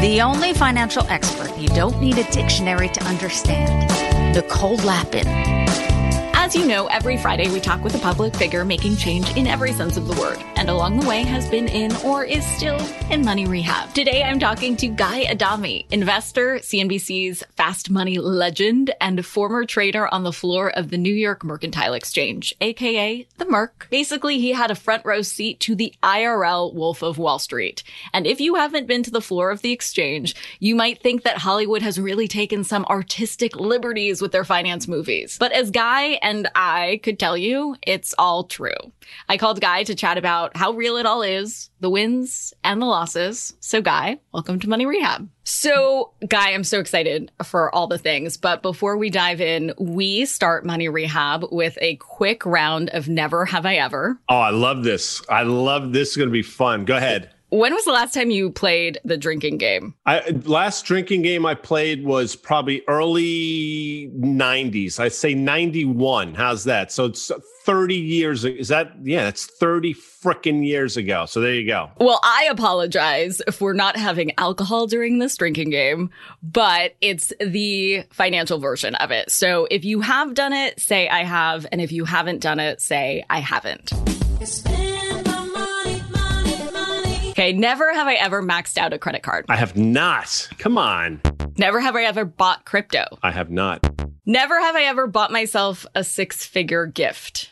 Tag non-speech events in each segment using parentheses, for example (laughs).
The only financial expert you don't need a dictionary to understand. Nicole Lapin. As you know, every Friday we talk with a public figure making change in every sense of the word, and along the way has been in or is still in money rehab. Today I'm talking to Guy Adami, investor, CNBC's fast money legend, and former trader on the floor of the New York Mercantile Exchange, aka the Merc. Basically, he had a front row seat to the IRL Wolf of Wall Street. And if you haven't been to the floor of the exchange, you might think that Hollywood has really taken some artistic liberties with their finance movies. But as Guy and I could tell you, it's all true. I called Guy to chat about how real it all is, the wins and the losses. So, Guy, welcome to Money Rehab. So, Guy, I'm so excited for all the things. But before we dive in, we start Money Rehab with a quick round of Never Have I Ever. Oh, I love this. I love this. Is going to be fun. Go ahead. When was the last time you played the drinking game? I last drinking game I played was probably early 90s. I'd say 91. How's that? So it's 30 years. Is that yeah, that's 30 freaking years ago. So there you go. Well, I apologize if we're not having alcohol during this drinking game, but it's the financial version of it. So if you have done it, say I have. And if you haven't done it, say I haven't. Okay, never have I ever maxed out a credit card. I have not. Come on. Never have I ever bought crypto. I have not. Never have I ever bought myself a six figure gift.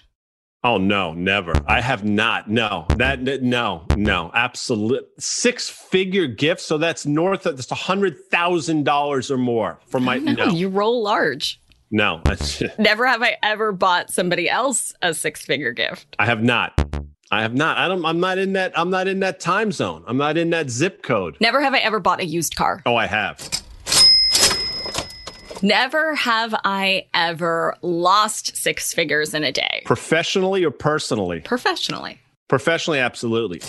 Oh no, never. I have not. No. That no, no. Absolute six figure gift. So that's north of that's a hundred thousand dollars or more for my No, no. you roll large. No. (laughs) Never have I ever bought somebody else a six figure gift. I have not. I have not. I don't I'm not in that I'm not in that time zone. I'm not in that zip code. Never have I ever bought a used car. Oh, I have. Never have I ever lost six figures in a day. Professionally or personally? Professionally. Professionally, absolutely.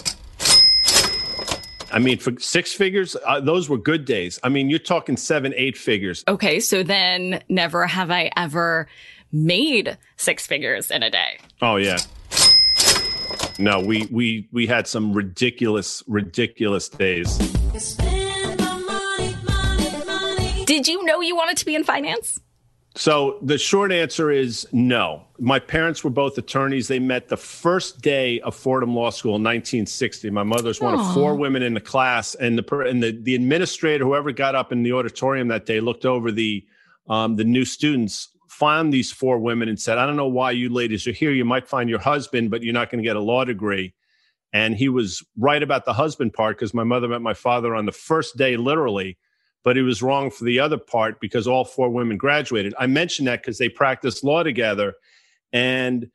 I mean, for six figures, uh, those were good days. I mean, you're talking seven, eight figures. Okay, so then never have I ever made six figures in a day. Oh yeah. No, we we we had some ridiculous, ridiculous days. Did you know you wanted to be in finance? So the short answer is no. My parents were both attorneys. They met the first day of Fordham Law School in 1960. My mother's one of four women in the class, and the and the, the administrator, whoever got up in the auditorium that day, looked over the um, the new students, found these four women, and said, "I don't know why you ladies are here. You might find your husband, but you're not going to get a law degree." And he was right about the husband part because my mother met my father on the first day, literally but he was wrong for the other part because all four women graduated. I mention that because they practiced law together. And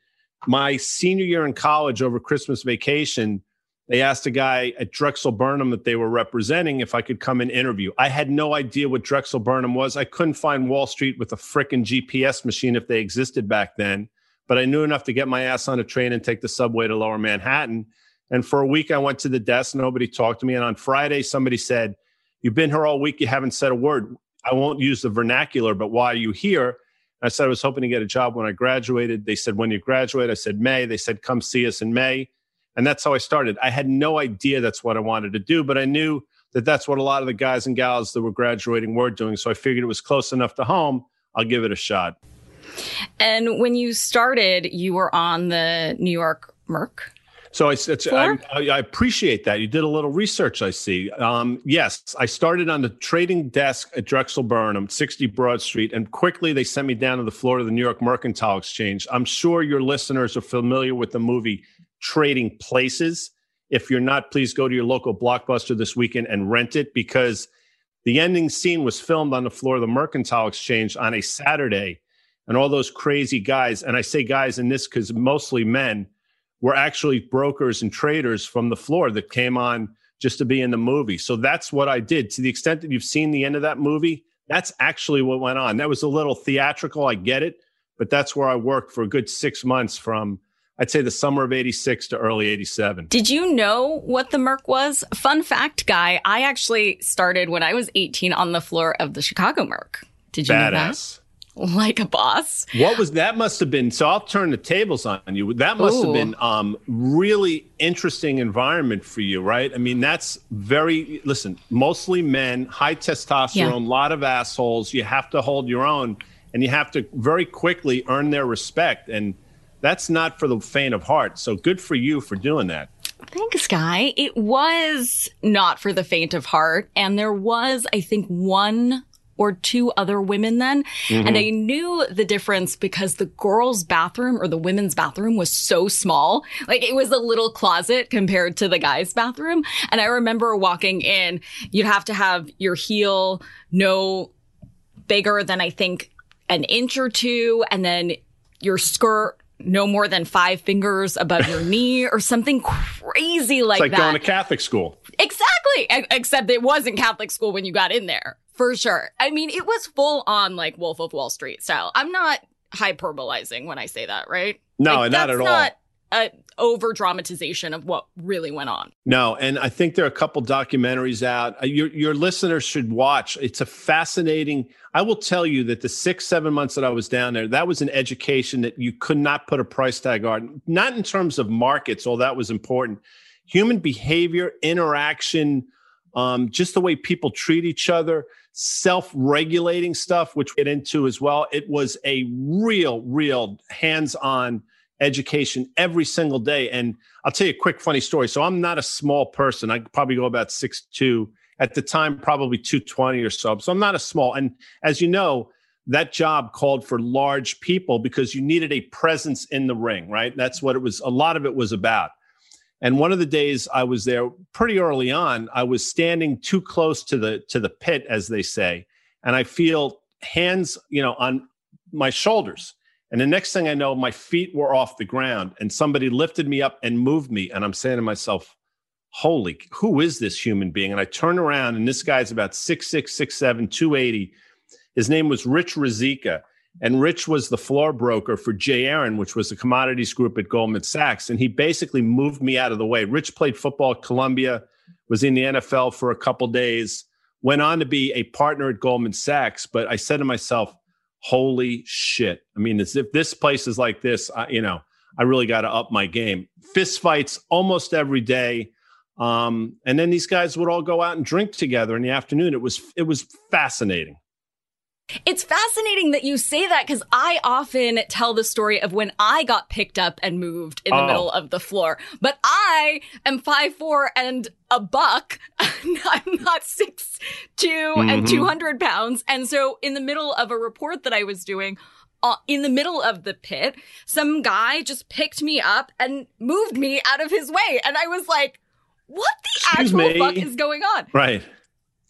my senior year in college over Christmas vacation, they asked a guy at Drexel Burnham that they were representing if I could come and interview. I had no idea what Drexel Burnham was. I couldn't find Wall Street with a frickin' GPS machine if they existed back then, but I knew enough to get my ass on a train and take the subway to lower Manhattan. And for a week, I went to the desk, nobody talked to me. And on Friday, somebody said, You've been here all week. You haven't said a word. I won't use the vernacular, but why are you here? I said, I was hoping to get a job when I graduated. They said, When you graduate? I said, May. They said, Come see us in May. And that's how I started. I had no idea that's what I wanted to do, but I knew that that's what a lot of the guys and gals that were graduating were doing. So I figured it was close enough to home. I'll give it a shot. And when you started, you were on the New York Merc. So I, I, I, appreciate that. You did a little research, I see. Um, yes, I started on the trading desk at Drexel Burnham, 60 Broad Street, and quickly they sent me down to the floor of the New York Mercantile Exchange. I'm sure your listeners are familiar with the movie Trading Places. If you're not, please go to your local blockbuster this weekend and rent it because the ending scene was filmed on the floor of the Mercantile Exchange on a Saturday. And all those crazy guys, and I say guys in this because mostly men, were actually brokers and traders from the floor that came on just to be in the movie. So that's what I did. To the extent that you've seen the end of that movie, that's actually what went on. That was a little theatrical, I get it, but that's where I worked for a good six months from I'd say the summer of 86 to early 87. Did you know what the Merc was? Fun fact, guy, I actually started when I was 18 on the floor of the Chicago Merc. Did you Badass. know that? Like a boss. What was that? Must have been. So I'll turn the tables on you. That must Ooh. have been um, really interesting environment for you, right? I mean, that's very. Listen, mostly men, high testosterone, a yeah. lot of assholes. You have to hold your own, and you have to very quickly earn their respect. And that's not for the faint of heart. So good for you for doing that. Thanks, Guy. It was not for the faint of heart. And there was, I think, one or two other women then. Mm-hmm. And I knew the difference because the girls' bathroom or the women's bathroom was so small. Like it was a little closet compared to the guys' bathroom. And I remember walking in, you'd have to have your heel no bigger than I think an inch or two. And then your skirt no more than five fingers above your (laughs) knee or something crazy like, it's like that. going to Catholic school. Exactly. Except it wasn't Catholic school when you got in there. For sure. I mean, it was full on like Wolf of Wall Street style. I'm not hyperbolizing when I say that, right? No, like, not at all. A over dramatization of what really went on. No, and I think there are a couple documentaries out. Uh, your your listeners should watch. It's a fascinating. I will tell you that the six seven months that I was down there, that was an education that you could not put a price tag on. Not in terms of markets, all that was important. Human behavior, interaction, um, just the way people treat each other self-regulating stuff, which we get into as well. It was a real, real hands-on education every single day. And I'll tell you a quick funny story. So I'm not a small person. I probably go about six two at the time, probably 220 or so. So I'm not a small. And as you know, that job called for large people because you needed a presence in the ring, right? That's what it was. A lot of it was about. And one of the days I was there pretty early on, I was standing too close to the to the pit, as they say, and I feel hands, you know, on my shoulders. And the next thing I know, my feet were off the ground, and somebody lifted me up and moved me. And I'm saying to myself, "Holy, who is this human being?" And I turn around, and this guy's about six six, six seven, two eighty. His name was Rich Rizika and Rich was the floor broker for J. Aron, which was the commodities group at Goldman Sachs. And he basically moved me out of the way. Rich played football at Columbia, was in the NFL for a couple days, went on to be a partner at Goldman Sachs. But I said to myself, holy shit. I mean, as if this place is like this, I, you know, I really got to up my game. Fist fights almost every day. Um, and then these guys would all go out and drink together in the afternoon. It was it was fascinating. It's fascinating that you say that because I often tell the story of when I got picked up and moved in the oh. middle of the floor. But I am five four and a buck. (laughs) I'm not six two mm-hmm. and 200 pounds. And so in the middle of a report that I was doing, uh, in the middle of the pit, some guy just picked me up and moved me out of his way. And I was like, what the Excuse actual me. fuck is going on? Right.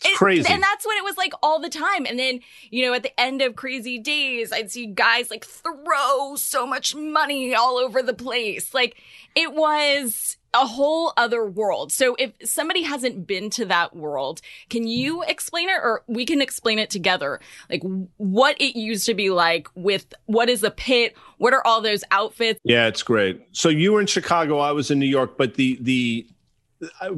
It's crazy. And that's what it was like all the time. And then, you know, at the end of crazy days, I'd see guys like throw so much money all over the place. Like it was a whole other world. So if somebody hasn't been to that world, can you explain it or we can explain it together? Like what it used to be like with what is a pit? What are all those outfits? Yeah, it's great. So you were in Chicago, I was in New York, but the the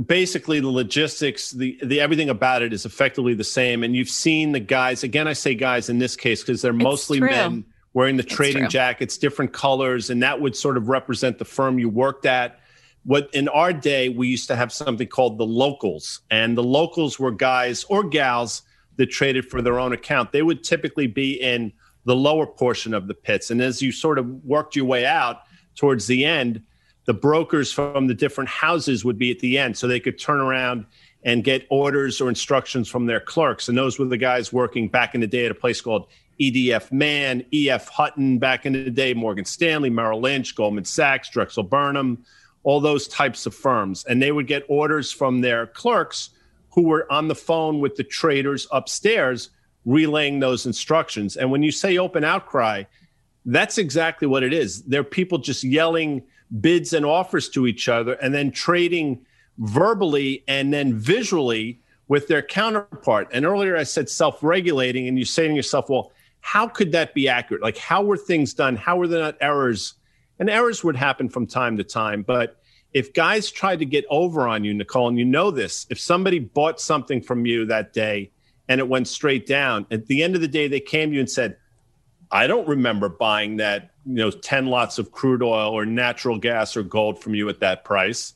basically the logistics the the everything about it is effectively the same. And you've seen the guys again i say guys in this case because they're mostly men wearing the trading jackets different colors and that would sort of represent the firm you worked at. What in our day we used to have something called the locals, and the locals were guys or gals that traded for their own account. They would typically be in the lower portion of the pits, and as you sort of worked your way out towards the end, the brokers from the different houses would be at the end, so they could turn around and get orders or instructions from their clerks. And those were the guys working back in the day at a place called EDF Mann, EF Hutton back in the day, Morgan Stanley, Merrill Lynch, Goldman Sachs, Drexel Burnham, all those types of firms. And they would get orders from their clerks who were on the phone with the traders upstairs relaying those instructions. And when you say open outcry, that's exactly what it is. They're people just yelling bids and offers to each other and then trading verbally and then visually with their counterpart. And earlier I said self regulating, and you're saying to yourself, well, how could that be accurate? Like, how were things done? How were there not errors? And errors would happen from time to time. But if guys tried to get over on you, Nicole, and you know this, if somebody bought something from you that day and it went straight down, at the end of the day, they came to you and said, I don't remember buying that, you know, 10 lots of crude oil or natural gas or gold from you at that price.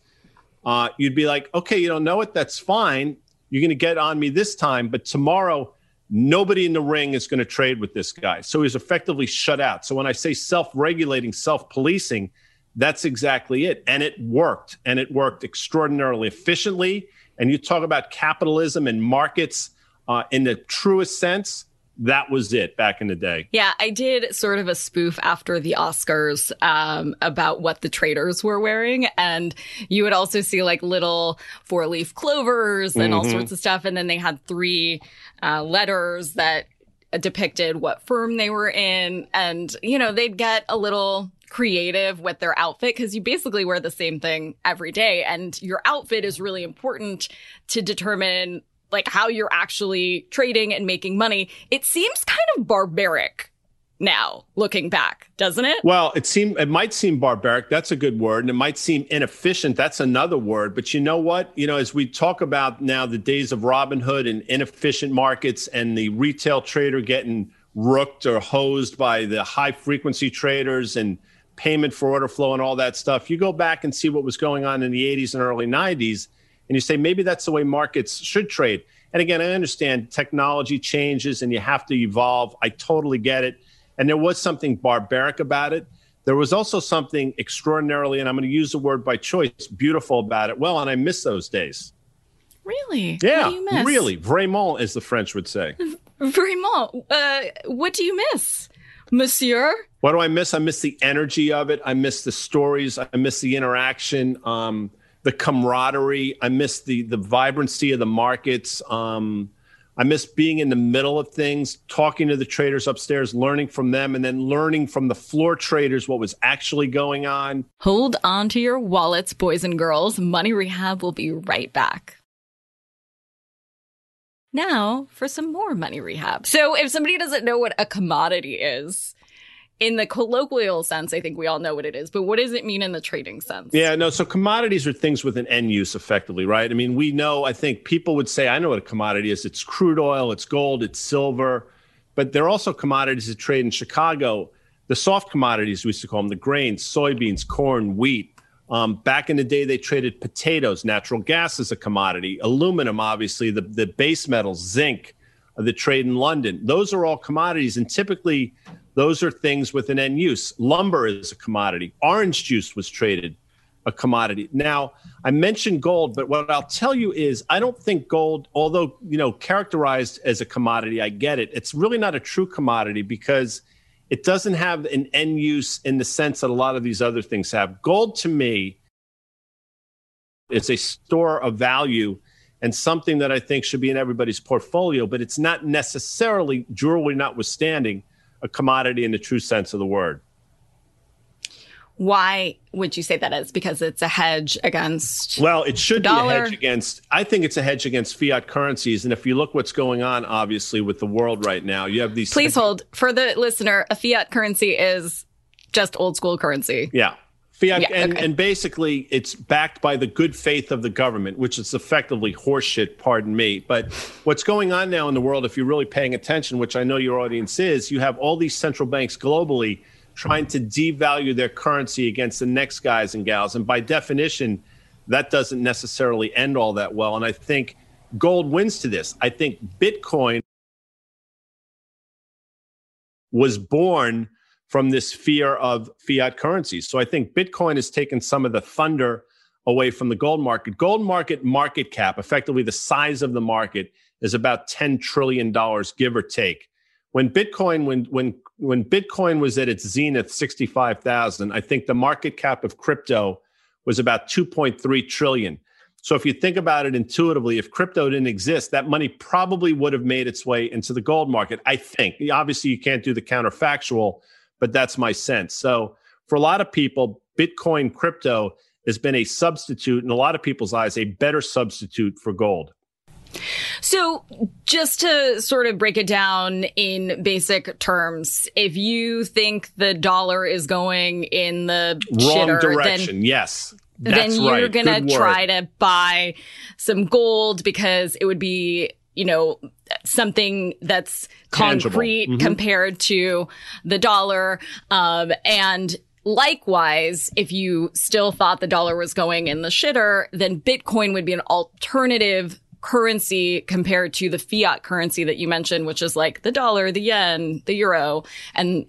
Uh, you'd be like, okay, you don't know it. That's fine. You're going to get on me this time, but tomorrow, nobody in the ring is going to trade with this guy. So he's effectively shut out. So when I say self regulating, self policing, that's exactly it. And it worked. And it worked extraordinarily efficiently. And you talk about capitalism and markets uh, in the truest sense that was it back in the day. Yeah, I did sort of a spoof after the Oscars um, about what the traders were wearing. And you would also see like little four leaf clovers and mm-hmm. all sorts of stuff. And then they had three uh, letters that depicted what firm they were in. And, you know, they'd get a little creative with their outfit because you basically wear the same thing every day. And your outfit is really important to determine like how you're actually trading and making money. It seems kind of barbaric now looking back doesn't it? Well it seem it might seem barbaric. That's a good word. And it might seem inefficient. That's another word. But you know what? You know as we talk about now the days of robinhood and inefficient markets and the retail trader getting rooked or hosed by the high frequency traders and payment for order flow and all that stuff you go back and see what was going on in the 80s and early 90s and you say maybe that's the way markets should trade. And again, I understand technology changes and you have to evolve. I totally get it. And there was something barbaric about it. There was also something extraordinarily, and I'm going to use the word by choice, beautiful about it. Well, and I miss those days. Really? Yeah, really. Vraiment, as the French would say. (laughs) Vraiment. Uh, what do you miss, Monsieur? What do I miss? I miss the energy of it. I miss the stories. I miss the interaction. Um, the camaraderie. I miss the the vibrancy of the markets. Um, I miss being in the middle of things, talking to the traders upstairs, learning from them, and then learning from the floor traders what was actually going on. Hold on to your wallets, boys and girls. Money Rehab will be right back. Now for some more money rehab. So, if somebody doesn't know what a commodity is, in the colloquial sense, I think we all know what it is, but what does it mean in the trading sense? Yeah, no. So commodities are things with an end use, effectively, right? I mean, we know. I think people would say, "I know what a commodity is. It's crude oil, it's gold, it's silver," but there are also commodities that trade in Chicago. The soft commodities we used to call them the grains, soybeans, corn, wheat. Um, back in the day, they traded potatoes. Natural gas is a commodity. Aluminum, obviously, the the base metals, zinc, uh, the trade in London. Those are all commodities, and typically those are things with an end use. Lumber is a commodity. Orange juice was traded a commodity. Now, I mentioned gold, but what I'll tell you is I don't think gold, although, you know, characterized as a commodity, I get it. It's really not a true commodity because it doesn't have an end use in the sense that a lot of these other things have. Gold to me is a store of value and something that I think should be in everybody's portfolio, but it's not necessarily jewelry notwithstanding a commodity in the true sense of the word. Why would you say that is? Because it's a hedge against. Well, it should be a hedge against. I think it's a hedge against fiat currencies. And if you look what's going on, obviously, with the world right now, you have these. Please hold for the listener. A fiat currency is just old school currency. Yeah. Fiat, yeah, and, okay. and basically, it's backed by the good faith of the government, which is effectively horseshit, pardon me. But what's going on now in the world, if you're really paying attention, which I know your audience is, you have all these central banks globally trying to devalue their currency against the next guys and gals. And by definition, that doesn't necessarily end all that well. And I think gold wins to this. I think Bitcoin was born from this fear of fiat currencies. So I think Bitcoin has taken some of the thunder away from the gold market. Gold market market cap, effectively the size of the market, is about $10 trillion, give or take. When Bitcoin, when when when Bitcoin was at its zenith, 65,000, I think the market cap of crypto was about 2.3 trillion. So if you think about it intuitively, if crypto didn't exist, that money probably would have made its way into the gold market. I think. Obviously, you can't do the counterfactual, but that's my sense. So for a lot of people, Bitcoin crypto has been a substitute, in a lot of people's eyes, a better substitute for gold. So, just to sort of break it down in basic terms, if you think the dollar is going in the wrong shitter, direction, then, yes, then you're right. gonna Good try to buy some gold because it would be, you know, something that's concrete Mhm. compared to the dollar, um, and. Likewise, if you still thought the dollar was going in the shitter, then Bitcoin would be an alternative currency compared to the fiat currency that you mentioned, which is like the dollar, the yen, the euro, and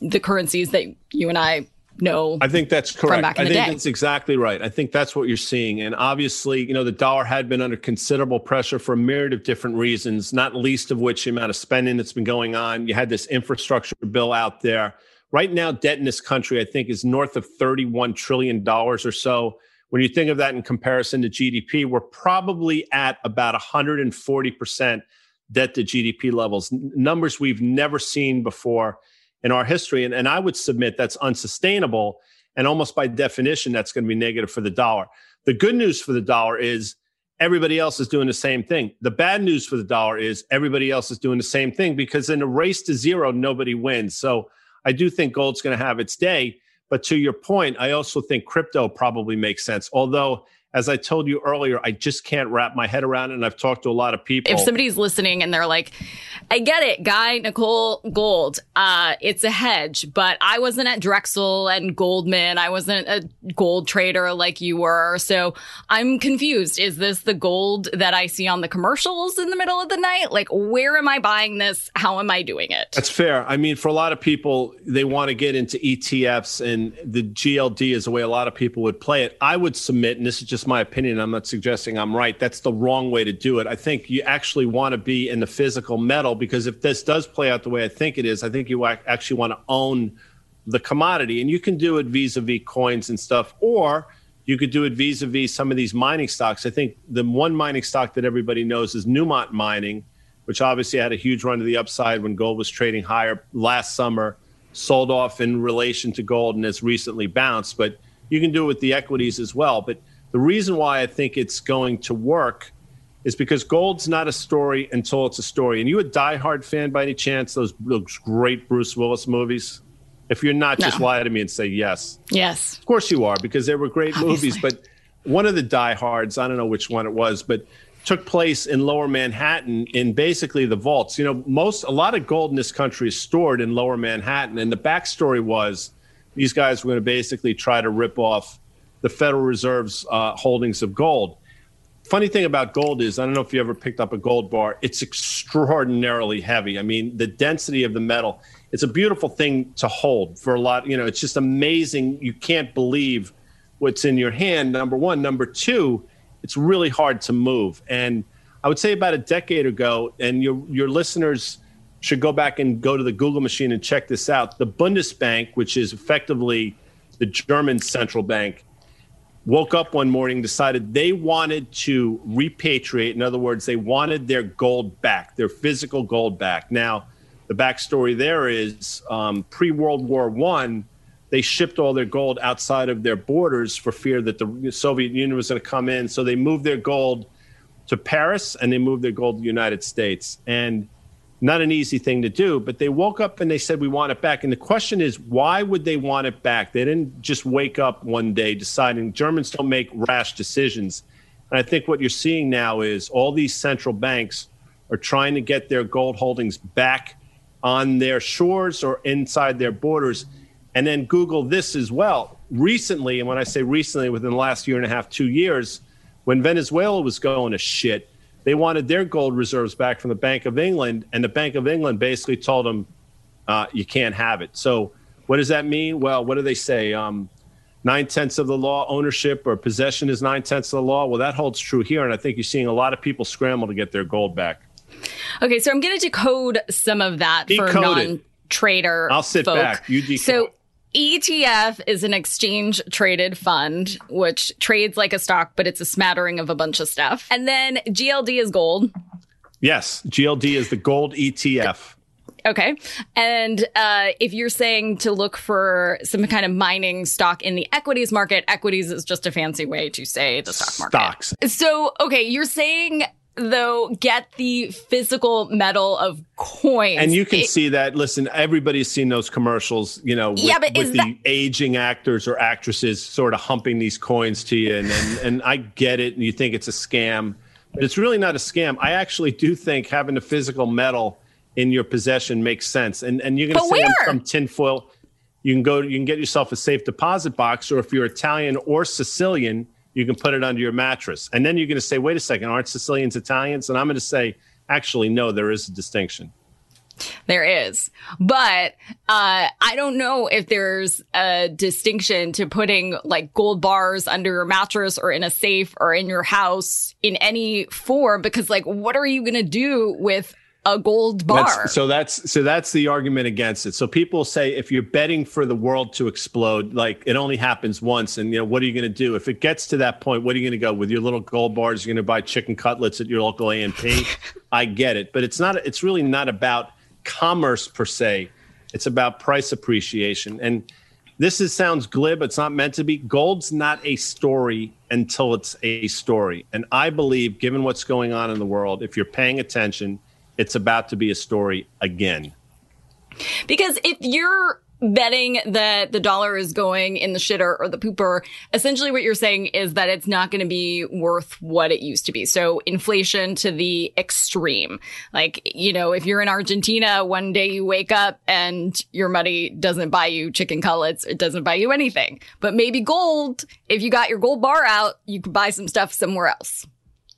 the currencies that you and I know. I think that's correct. I think day. that's exactly right. I think that's what you're seeing. And obviously, you know, the dollar had been under considerable pressure for a myriad of different reasons, not least of which the amount of spending that's been going on. You had this infrastructure bill out there. Right now, debt in this country, I think, is north of $31 trillion or so. When you think of that in comparison to GDP, we're probably at about 140% debt to GDP levels, numbers we've never seen before in our history. And, and I would submit that's unsustainable. And almost by definition, that's going to be negative for the dollar. The good news for the dollar is everybody else is doing the same thing. The bad news for the dollar is everybody else is doing the same thing because in a race to zero, nobody wins. So I do think gold's going to have its day. But to your point, I also think crypto probably makes sense. Although, as I told you earlier, I just can't wrap my head around it. And I've talked to a lot of people. if somebody's listening and they're like, I get it, guy, Nicole Gold, uh, it's a hedge, but I wasn't at Drexel and Goldman. I wasn't a gold trader like you were. So I'm confused. Is this the gold that I see on the commercials in the middle of the night? Like, where am I buying this? How am I doing it? That's fair. I mean, for a lot of people, they want to get into ETFs, and the GLD is the way a lot of people would play it. I would submit, and this is just my opinion, I'm not suggesting I'm right. That's the wrong way to do it. I think you actually want to be in the physical metal because if this does play out the way I think it is, I think you actually want to own the commodity. And you can do it vis a vis coins and stuff, or you could do it vis a vis some of these mining stocks. I think the one mining stock that everybody knows is Newmont Mining, which obviously had a huge run to the upside when gold was trading higher last summer, sold off in relation to gold and has recently bounced. But you can do it with the equities as well. But the reason why I think it's going to work is because gold's not a story until it's a story. And you a diehard fan by any chance? Those, those great Bruce Willis movies. If you're not, just lie to me and say yes. yes. Of course you are, because they were great Obviously. movies. But one of the diehards, I don't know which one it was, but took place in Lower Manhattan in basically the vaults. You know, most a lot of gold in this country is stored in Lower Manhattan, and the backstory was these guys were going to basically try to rip off the Federal Reserve's uh, holdings of gold. Funny thing about gold is, I don't know if you ever picked up a gold bar. It's extraordinarily heavy. I mean, the density of the metal. It's a beautiful thing to hold for a lot. You know, it's just amazing. You can't believe what's in your hand. Number one. Number two, it's really hard to move. And I would say about a decade ago, and your your listeners should go back and go to the Google machine and check this out. The Bundesbank, which is effectively the German central bank, woke up one morning, decided they wanted to repatriate. In other words, they wanted their gold back, their physical gold back. Now, the backstory there is um, pre World War One, they shipped all their gold outside of their borders for fear that the Soviet Union was going to come in. So they moved their gold to Paris and they moved their gold to the United States. And not an easy thing to do, but they woke up and they said, We want it back. And the question is, why would they want it back? They didn't just wake up one day deciding Germans don't make rash decisions. And I think what you're seeing now is all these central banks are trying to get their gold holdings back on their shores or inside their borders. And then Google this as well. Recently, and when I say recently, within the last year and a half, two years, when Venezuela was going to shit, they wanted their gold reserves back from the Bank of England, and the Bank of England basically told them, uh, "You can't have it." So, what does that mean? Well, what do they say? Um, nine tenths of the law, ownership or possession is nine tenths of the law. Well, that holds true here, and I think you're seeing a lot of people scramble to get their gold back. Okay, so I'm going to decode some of that Decode for it. non-trader. I'll sit folk. back. You decode. So ETF is an exchange traded fund, which trades like a stock, but it's a smattering of a bunch of stuff. And then GLD is gold. Yes, GLD is the gold ETF. Okay. And uh, if you're saying to look for some kind of mining stock in the equities market, equities is just a fancy way to say the stock market. Stocks. So, okay, you're saying though get the physical metal of coins. And you can It- see that. Listen, everybody's seen those commercials, you know, with, Yeah, but with the that- aging actors or actresses sort of humping these coins to you. And, and, and I get it. And you think it's a scam, but it's really not a scam. I actually do think having the physical metal in your possession makes sense. And, and you're going to say I'm where? some tinfoil. You can go, you can get yourself a safe deposit box, or if you're Italian or Sicilian, you can put it under your mattress. And then you're going to say, wait a second, aren't Sicilians Italians? And I'm going to say, actually, no, there is a distinction. There is. But uh, I don't know if there's a distinction to putting like gold bars under your mattress or in a safe or in your house in any form because like what are you going to do with a gold bar? That's, so that's so that's the argument against it. So people say if you're betting for the world to explode, like it only happens once, and you know what are you going to do if it gets to that point? What are you going to go with your little gold bars? You're going to buy chicken cutlets at your local A and P. (laughs) I get it, but it's not. It's really not about commerce per se. It's about price appreciation, and this is sounds glib. It's not meant to be. Gold's not a story until it's a story, and I believe, given what's going on in the world, if you're paying attention it's about to be a story again. Because if you're betting that the dollar is going in the shitter or the pooper, essentially what you're saying is that it's not going to be worth what it used to be. So inflation to the extreme. Like, you know, if you're in Argentina, one day you wake up and your money doesn't buy you chicken cutlets, it doesn't buy you anything. But maybe gold, if you got your gold bar out, you could buy some stuff somewhere else.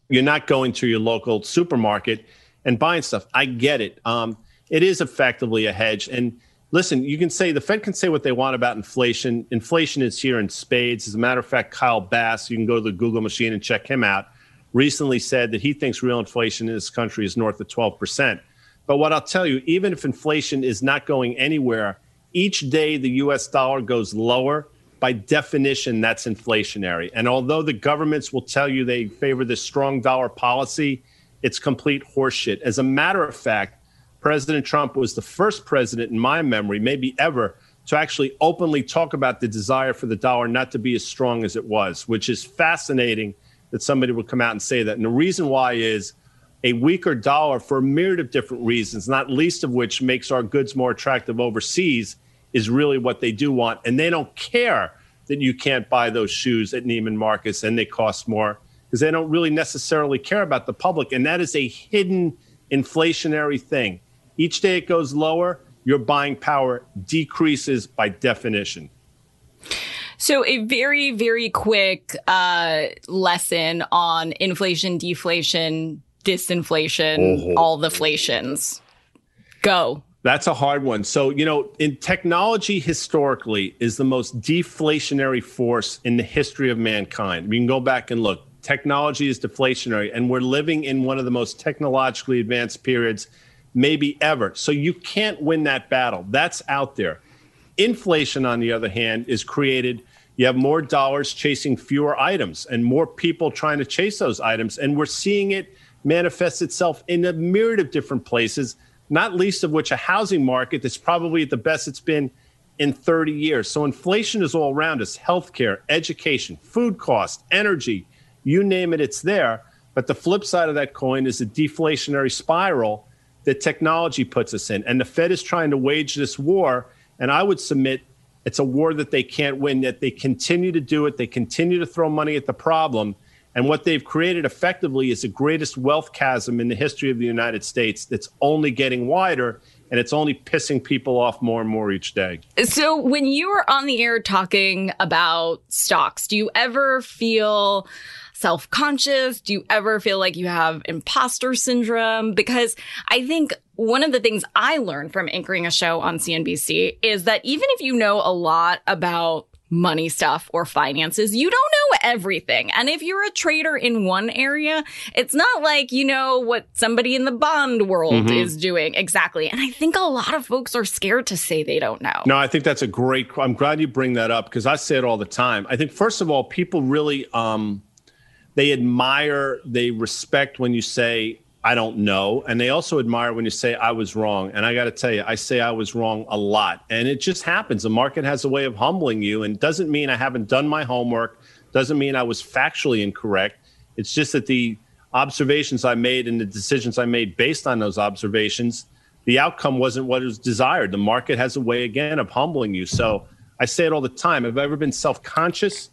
You're not going to your local supermarket and buying stuff. I get it. Um, it is effectively a hedge. And listen, you can say the Fed can say what they want about inflation. Inflation is here in spades. As a matter of fact, Kyle Bass, you can go to the Google machine and check him out, recently said that he thinks real inflation in this country is north of 12%. But what I'll tell you, even if inflation is not going anywhere, each day the US dollar goes lower. By definition, that's inflationary. And although the governments will tell you they favor this strong dollar policy, it's complete horseshit. As a matter of fact, President Trump was the first president in my memory, maybe ever, to actually openly talk about the desire for the dollar not to be as strong as it was, which is fascinating that somebody would come out and say that. And the reason why is a weaker dollar for a myriad of different reasons, not least of which makes our goods more attractive overseas, is really what they do want. And they don't care that you can't buy those shoes at Neiman Marcus and they cost more because they don't really necessarily care about the public. And that is a hidden inflationary thing. Each day it goes lower, your buying power decreases by definition. So, a very, very quick uh, lesson on inflation, deflation, disinflation, all the flations. Go. That's a hard one. So, you know, in technology historically is the most deflationary force in the history of mankind. We can go back and look. Technology is deflationary, and we're living in one of the most technologically advanced periods maybe ever. So you can't win that battle. That's out there. Inflation, on the other hand, is created. You have more dollars chasing fewer items and more people trying to chase those items. And we're seeing it manifest itself in a myriad of different places, not least of which a housing market that's probably at the best it's been in 30 years. So inflation is all around us healthcare, education, food cost, energy, you name it, it's there. But the flip side of that coin is a deflationary spiral that technology puts us in. And the Fed is trying to wage this war. And I would submit it's a war that they can't win, that they continue to do it. They continue to throw money at the problem. And what they've created effectively is the greatest wealth chasm in the history of the United States that's only getting wider. and it's only pissing people off more and more each day. So, when you are on the air talking about stocks, do you ever feel self conscious? Do you ever feel like you have imposter syndrome? Because I think one of the things I learned from anchoring a show on CNBC is that even if you know a lot about money stuff or finances. You don't know everything. And if you're a trader in one area, it's not like you know what somebody in the bond world mm-hmm. is doing exactly. And I think a lot of folks are scared to say they don't know. No, I think that's a great I'm glad you bring that up because I say it all the time. I think first of all, people really um they admire, they respect when you say I don't know. And they also admire when you say, I was wrong. And I got to tell you, I say I was wrong a lot. And it just happens. The market has a way of humbling you and doesn't mean I haven't done my homework, doesn't mean I was factually incorrect. It's just that the observations I made and the decisions I made based on those observations, the outcome wasn't what was desired. The market has a way, again, of humbling you. So I say it all the time. Have I ever been self conscious?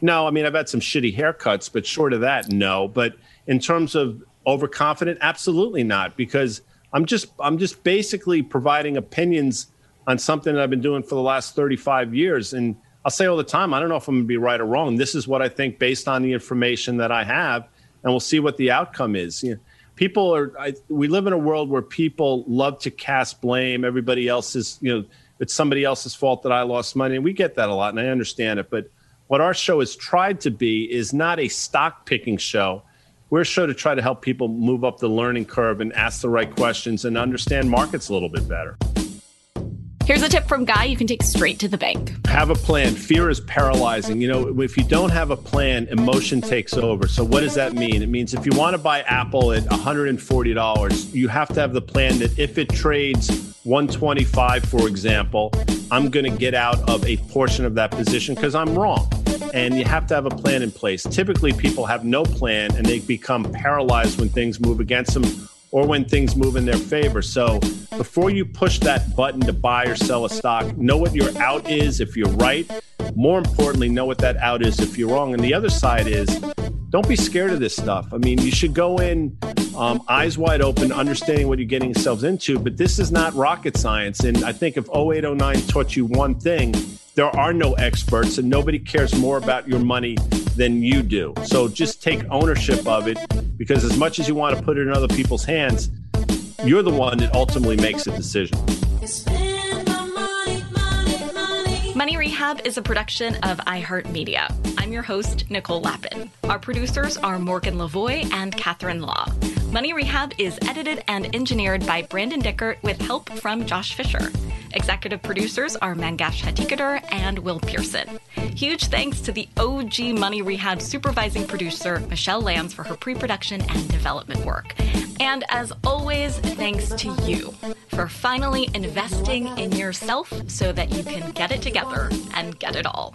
No. I mean, I've had some shitty haircuts, but short of that, no. But in terms of overconfident? Absolutely not, because I'm just I'm just basically providing opinions on something that I've been doing for the last 35 years. And I'll say all the time, I don't know if I'm going to be right or wrong. This is what I think based on the information that I have, and we'll see what the outcome is. You know, people are. I, we live in a world where people love to cast blame. Everybody else's, you know, it's somebody else's fault that I lost money, and we get that a lot, and I understand it. But what our show has tried to be is not a stock picking show we're a show to try to help people move up the learning curve and ask the right questions and understand markets a little bit better. Here's a tip from Guy you can take straight to the bank. Have a plan. Fear is paralyzing. You know, if you don't have a plan, emotion takes over. So, what does that mean? It means if you want to buy Apple at $140, you have to have the plan that if it trades 125, for example, I'm going to get out of a portion of that position because I'm wrong and you have to have a plan in place. Typically, people have no plan and they become paralyzed when things move against them or when things move in their favor. So, before you push that button to buy or sell a stock, know what your out is if you're right. More importantly, know what that out is if you're wrong. And the other side is don't be scared of this stuff. I mean, you should go in um, eyes wide open, understanding what you're getting yourselves into. But this is not rocket science. And I think if 0809 taught you one thing, there are no experts and nobody cares more about your money than you do. So just take ownership of it because as much as you want to put it in other people's hands, you're the one that ultimately makes the decision. Money Rehab is a production of iHeartMedia. I'm your host, Nicole Lapin. Our producers are Morgan Lavoie and Catherine Law. Money Rehab is edited and engineered by Brandon Dickert with help from Josh Fisher. Executive producers are Mangesh Hattikudur and Will Pearson. Huge thanks to the OG Money Rehab supervising producer, Michelle Lanz, for her pre production and development work. And as always, thanks to you for finally investing in yourself so that you can get it together and get it all.